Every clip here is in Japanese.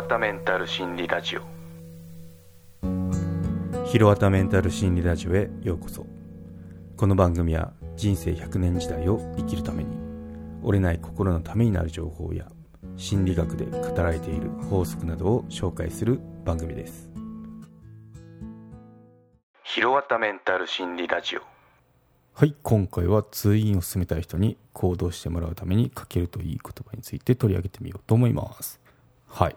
わたメンタル心理ラジオ。ひろわたメンタル心理ラジオへようこそ。この番組は人生100年時代を生きるために折れない心のためになる情報や心理学で語られている法則などを紹介する番組です。ひろわたメンタル心理ラジオ。はい今回は通院を進めたい人に行動してもらうためにかけるといい言葉について取り上げてみようと思います。はい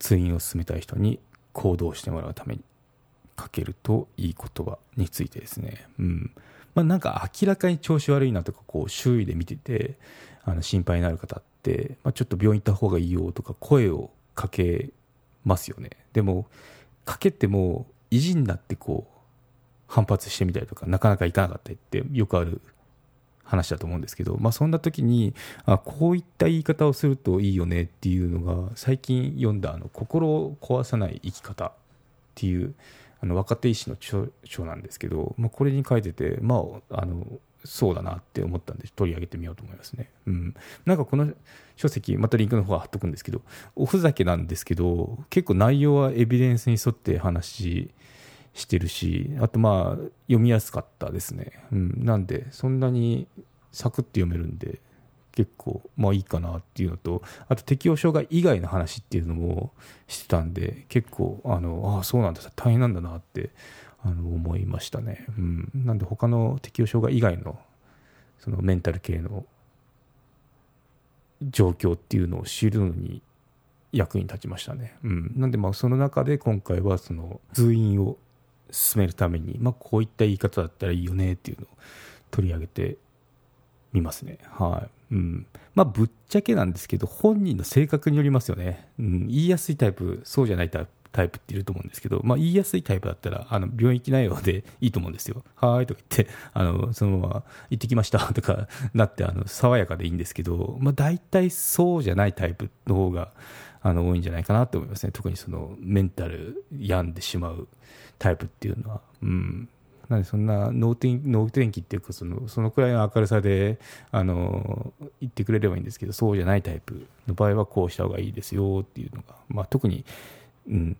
通院を進めたい人に行動してもらうためにかけるといい言葉についてですね。うん。まあなんか明らかに調子悪いなとかこう周囲で見ててあの心配になる方って、まあ、ちょっと病院行った方がいいよとか声をかけますよね。でもかけても意地になってこう反発してみたりとかなかなかいかなかったりってよくある話だと思うんですけど、まあ、そんな時にあこういった言い方をするといいよねっていうのが最近読んだあの「心を壊さない生き方」っていうあの若手医師の著書なんですけど、まあ、これに書いてて、まあ、あのそうだなって思ったんで取り上げてみようと思いますね。うん、なんかこの書籍またリンクの方は貼っとくんですけどおふざけなんですけど結構内容はエビデンスに沿って話してるしあとまあ読みやすかったですね、うん、なんでそんなにサクッと読めるんで結構まあいいかなっていうのとあと適応障害以外の話っていうのもしてたんで結構あのあそうなんだ大変なんだなってあの思いましたね、うん、なんで他の適応障害以外のそのメンタル系の状況っていうのを知るのに役に立ちましたね、うん、なんでまあその中で今回はその通院を進めるために、まあ、こういった言い方だったらいいよねっていうのを取り上げてみますね。はい。うん。まあ、ぶっちゃけなんですけど、本人の性格によりますよね。うん。言いやすいタイプ、そうじゃないタイプ。タイプっていると思うんですけど、まあ、言いやすいタイプだったら、あの、病院行きないよで いいと思うんですよ。はーいとか言って、あの、そのまま行ってきました とかなって、あの、爽やかでいいんですけど、まあ、大体そうじゃないタイプの方が、あの、多いんじゃないかなと思いますね。特にその、メンタル病んでしまうタイプっていうのは。うん。なんでそんな能天能天気っていうかそのそのくらいの明るさであの言ってくれればいいんですけどそうじゃないタイプの場合はこうした方がいいですよっていうのが、まあ、特に、うん、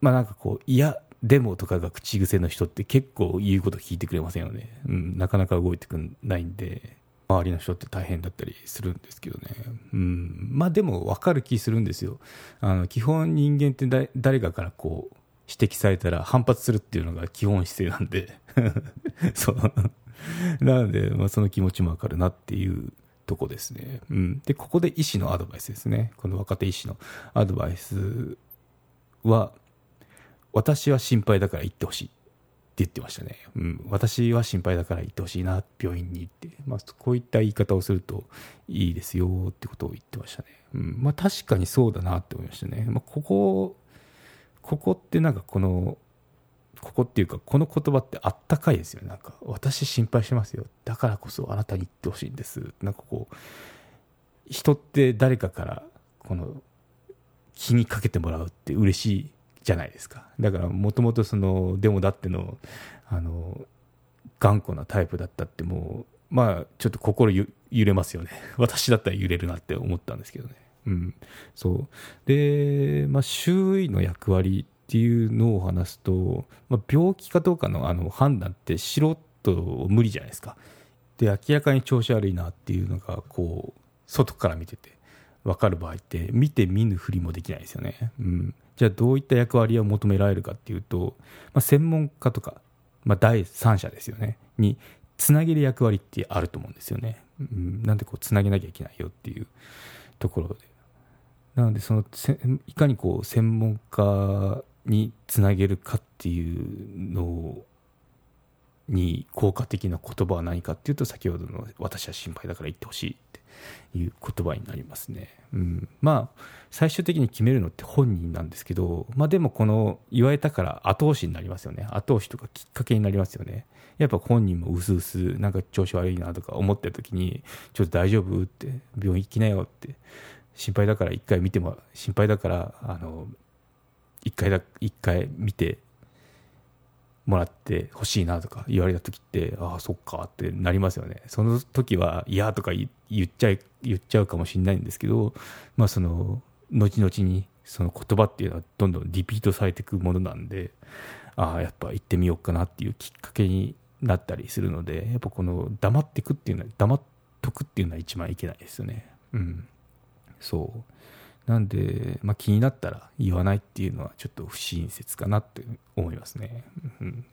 まあなんかこう嫌でもとかが口癖の人って結構言うこと聞いてくれませんよね、うん、なかなか動いてくんないんで周りの人って大変だったりするんですけどね、うん、まあでも分かる気するんですよ。あの基本人間って誰かからこう指摘されたら反発するっていうのが基本姿勢なんで。そう。なので、まあ、その気持ちもわかるなっていうとこですね、うん、でここで医師のアドバイスですね。この若手医師のアドバイスは私は心配だから行ってほしいって言ってましたね、うん、私は心配だから行ってほしいな病院に行って、まあ、こういった言い方をするといいですよってことを言ってましたね、うん。まあ、確かにそうだなって思いましたね、まあ、ここここってなんかこのここっていうかこの言葉ってあったかいですよ。ねなんか私心配してますよ。だからこそあなたに言ってほしいんです。なんかこう人って誰かからこの気にかけてもらうって嬉しいじゃないですか。だからもともとそのでもだってのあの頑固なタイプだったってもうまあちょっと心揺れますよね。私だったら揺れるなって思ったんですけどね。うん、そう。で、まあ、周囲の役割っていうのを話すと、まあ、病気かどうかのあの判断って素人無理じゃないですか。で明らかに調子悪いなっていうのがこう外から見てて分かる場合って見て見ぬふりもできないですよね、うん、じゃあどういった役割を求められるかっていうと、まあ、専門家とか、まあ、第三者ですよね。につなげる役割ってあると思うんですよね、うん、なんでこうつなげなきゃいけないよっていうところで。なのでそのいかにこう専門家につなげるかっていうのに効果的な言葉は何かっていうと先ほどの「私は心配だから言ってほしい」っていう言葉になりますね、うん、まあ最終的に決めるのって本人なんですけど、まあ、でもこの言われたから後押しになりますよね。後押しとかきっかけになりますよね。やっぱ本人もうすうすなんか調子悪いなとか思ってる時にちょっと大丈夫って病院行きなよって心配だから一回見ても心配だからあの一回だ一回見てもらってほしいなとか言われた時ってああそっかってなりますよね。その時は嫌とか言っちゃい言っちゃうかもしれないんですけどまあその後々にその言葉っていうのはどんどんリピートされていくものなんでああやっぱ行ってみようかなっていうきっかけになったりするのでやっぱこの黙ってくっていうのは黙っとくっていうのは一番いけないですよね。うん。そう。なんで、まあ、気になったら言わないっていうのはちょっと不親切かなって思いますね、うん、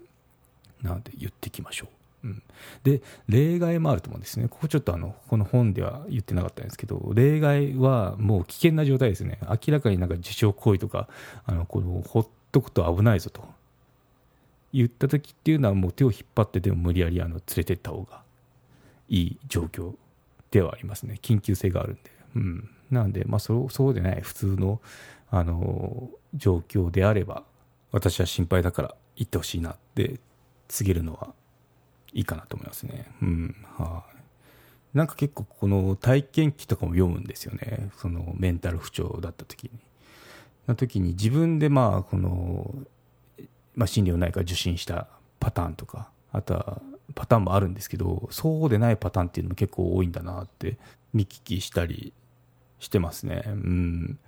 なので言ってきましょう。うん、で例外もあると思うんですね、ここちょっとあのこの本では言ってなかったんですけど、例外はもう危険な状態ですね、明らかになんか自傷行為とか、あのこのほっとくと危ないぞと。言った時っていうのは、もう手を引っ張ってでも無理やりあの連れてった方がいい状況ではありますね、緊急性があるんで。うん、なので、まあそ、そうでない普通のあの状況であれば、私は心配だから行ってほしいなって告げるのはいいかなと思いますね。うん。はい、なんか結構この体験記とかも読むんですよね。そのメンタル不調だった時に。の時に自分でまあこの、まあ、心療内科受診したパターンとか、あとはパターンもあるんですけど、そうでないパターンっていうのも結構多いんだなって見聞きしたりしてますね。うん。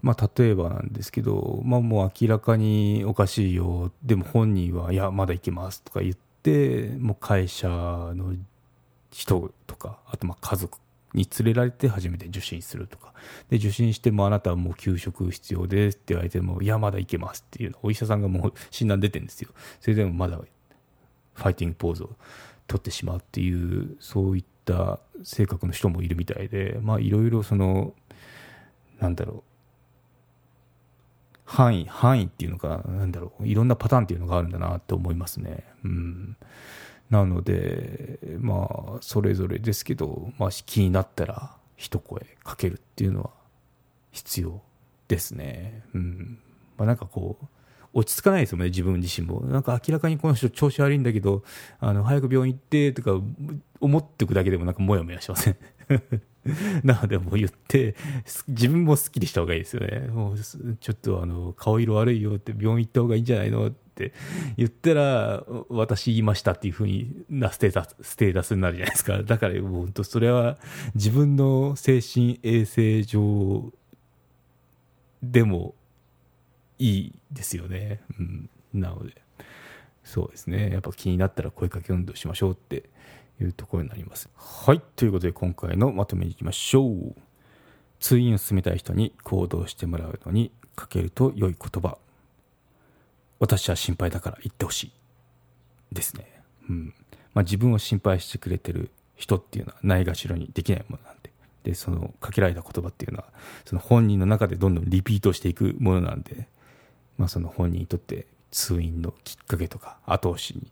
まあ、例えばなんですけど、まあ、もう明らかにおかしいよ、でも本人は、いや、まだいけますとか言っでもう会社の人とかあとまあ家族に連れられて初めて受診するとかで受診してもあなたはもう休職必要ですって言われてもいやまだいけますっていうのお医者さんがもう診断出てるんですよそれでもまだファイティングポーズを取ってしまうっていうそういった性格の人もいるみたいでまあいろいろそのなんだろう範囲、範囲っていうのか、なんだろう、いろんなパターンっていうのがあるんだなって思いますね。うん。なので、まあ、それぞれですけど、まあ、気になったら一声かけるっていうのは必要ですね。うん。まあ、なんかこう、落ち着かないですよね、自分自身も。なんか明らかにこの人調子悪いんだけど、あの、早く病院行ってとか思っておくだけでもなんかモヤモヤしません？なのでもう言って、自分もすっきりした方がいいですよね。もうちょっとあの、顔色悪いよって病院行った方がいいんじゃないのって言ったら、私言いましたっていうふうになステータス、ステータスになるじゃないですか。だからもう本当それは自分の精神衛生上でもいいですよね。うん。なので、そうですね。やっぱ気になったら声かけ運動しましょうっていうところになります。はい。ということで今回のまとめにいきましょう。通院を進めたい人に行動してもらうのにかけると良い言葉。私は心配だから言ってほしい。ですね。うん。まあ自分を心配してくれてる人っていうのはないがしろにできないものなんで。で、そのかけられた言葉っていうのは、その本人の中でどんどんリピートしていくものなんで、まあその本人にとって通院のきっかけとか後押しに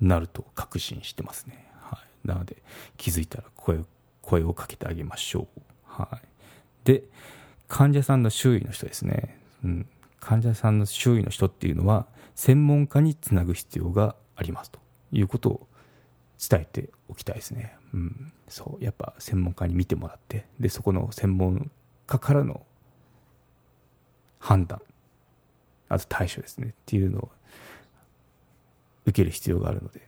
なると確信してますね。はい、なので気づいたら声声をかけてあげましょう。はい、で患者さんの周囲の人ですね、うん、患者さんの周囲の人っていうのは専門家につなぐ必要がありますということを伝えておきたいですね。うん、そうやっぱ専門家に見てもらってでそこの専門家からの判断あと対処ですねっていうのを受ける必要があるので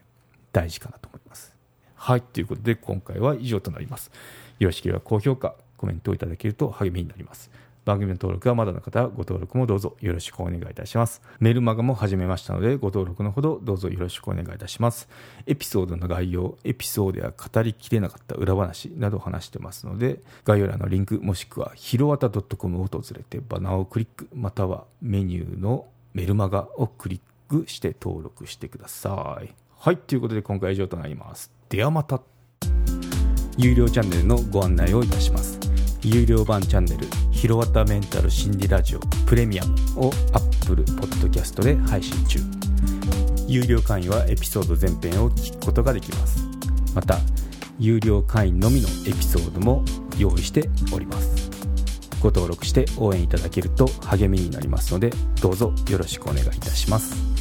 大事かなと思います。はい、ということで今回は以上となります。よろしければ高評価、コメントをいただけると励みになります。番組の登録がまだの方はご登録もどうぞよろしくお願いいたします。メルマガも始めましたのでご登録のほどどうぞよろしくお願いいたします。エピソードの概要、エピソードや語りきれなかった裏話など話してますので概要欄のリンクもしくはひろわた .com を訪れてバナーをクリックまたはメニューのメルマガをクリックして登録してください。はい、ということで今回は以上となります。ではまた。有料チャンネルのご案内をいたします。有料版チャンネル「ひろわたメンタル心理ラジオプレミアム」を Apple Podcast で配信中。有料会員はエピソード全編を聞くことができます。また有料会員のみのエピソードも用意しております。ご登録して応援いただけると励みになりますのでどうぞよろしくお願いいたします。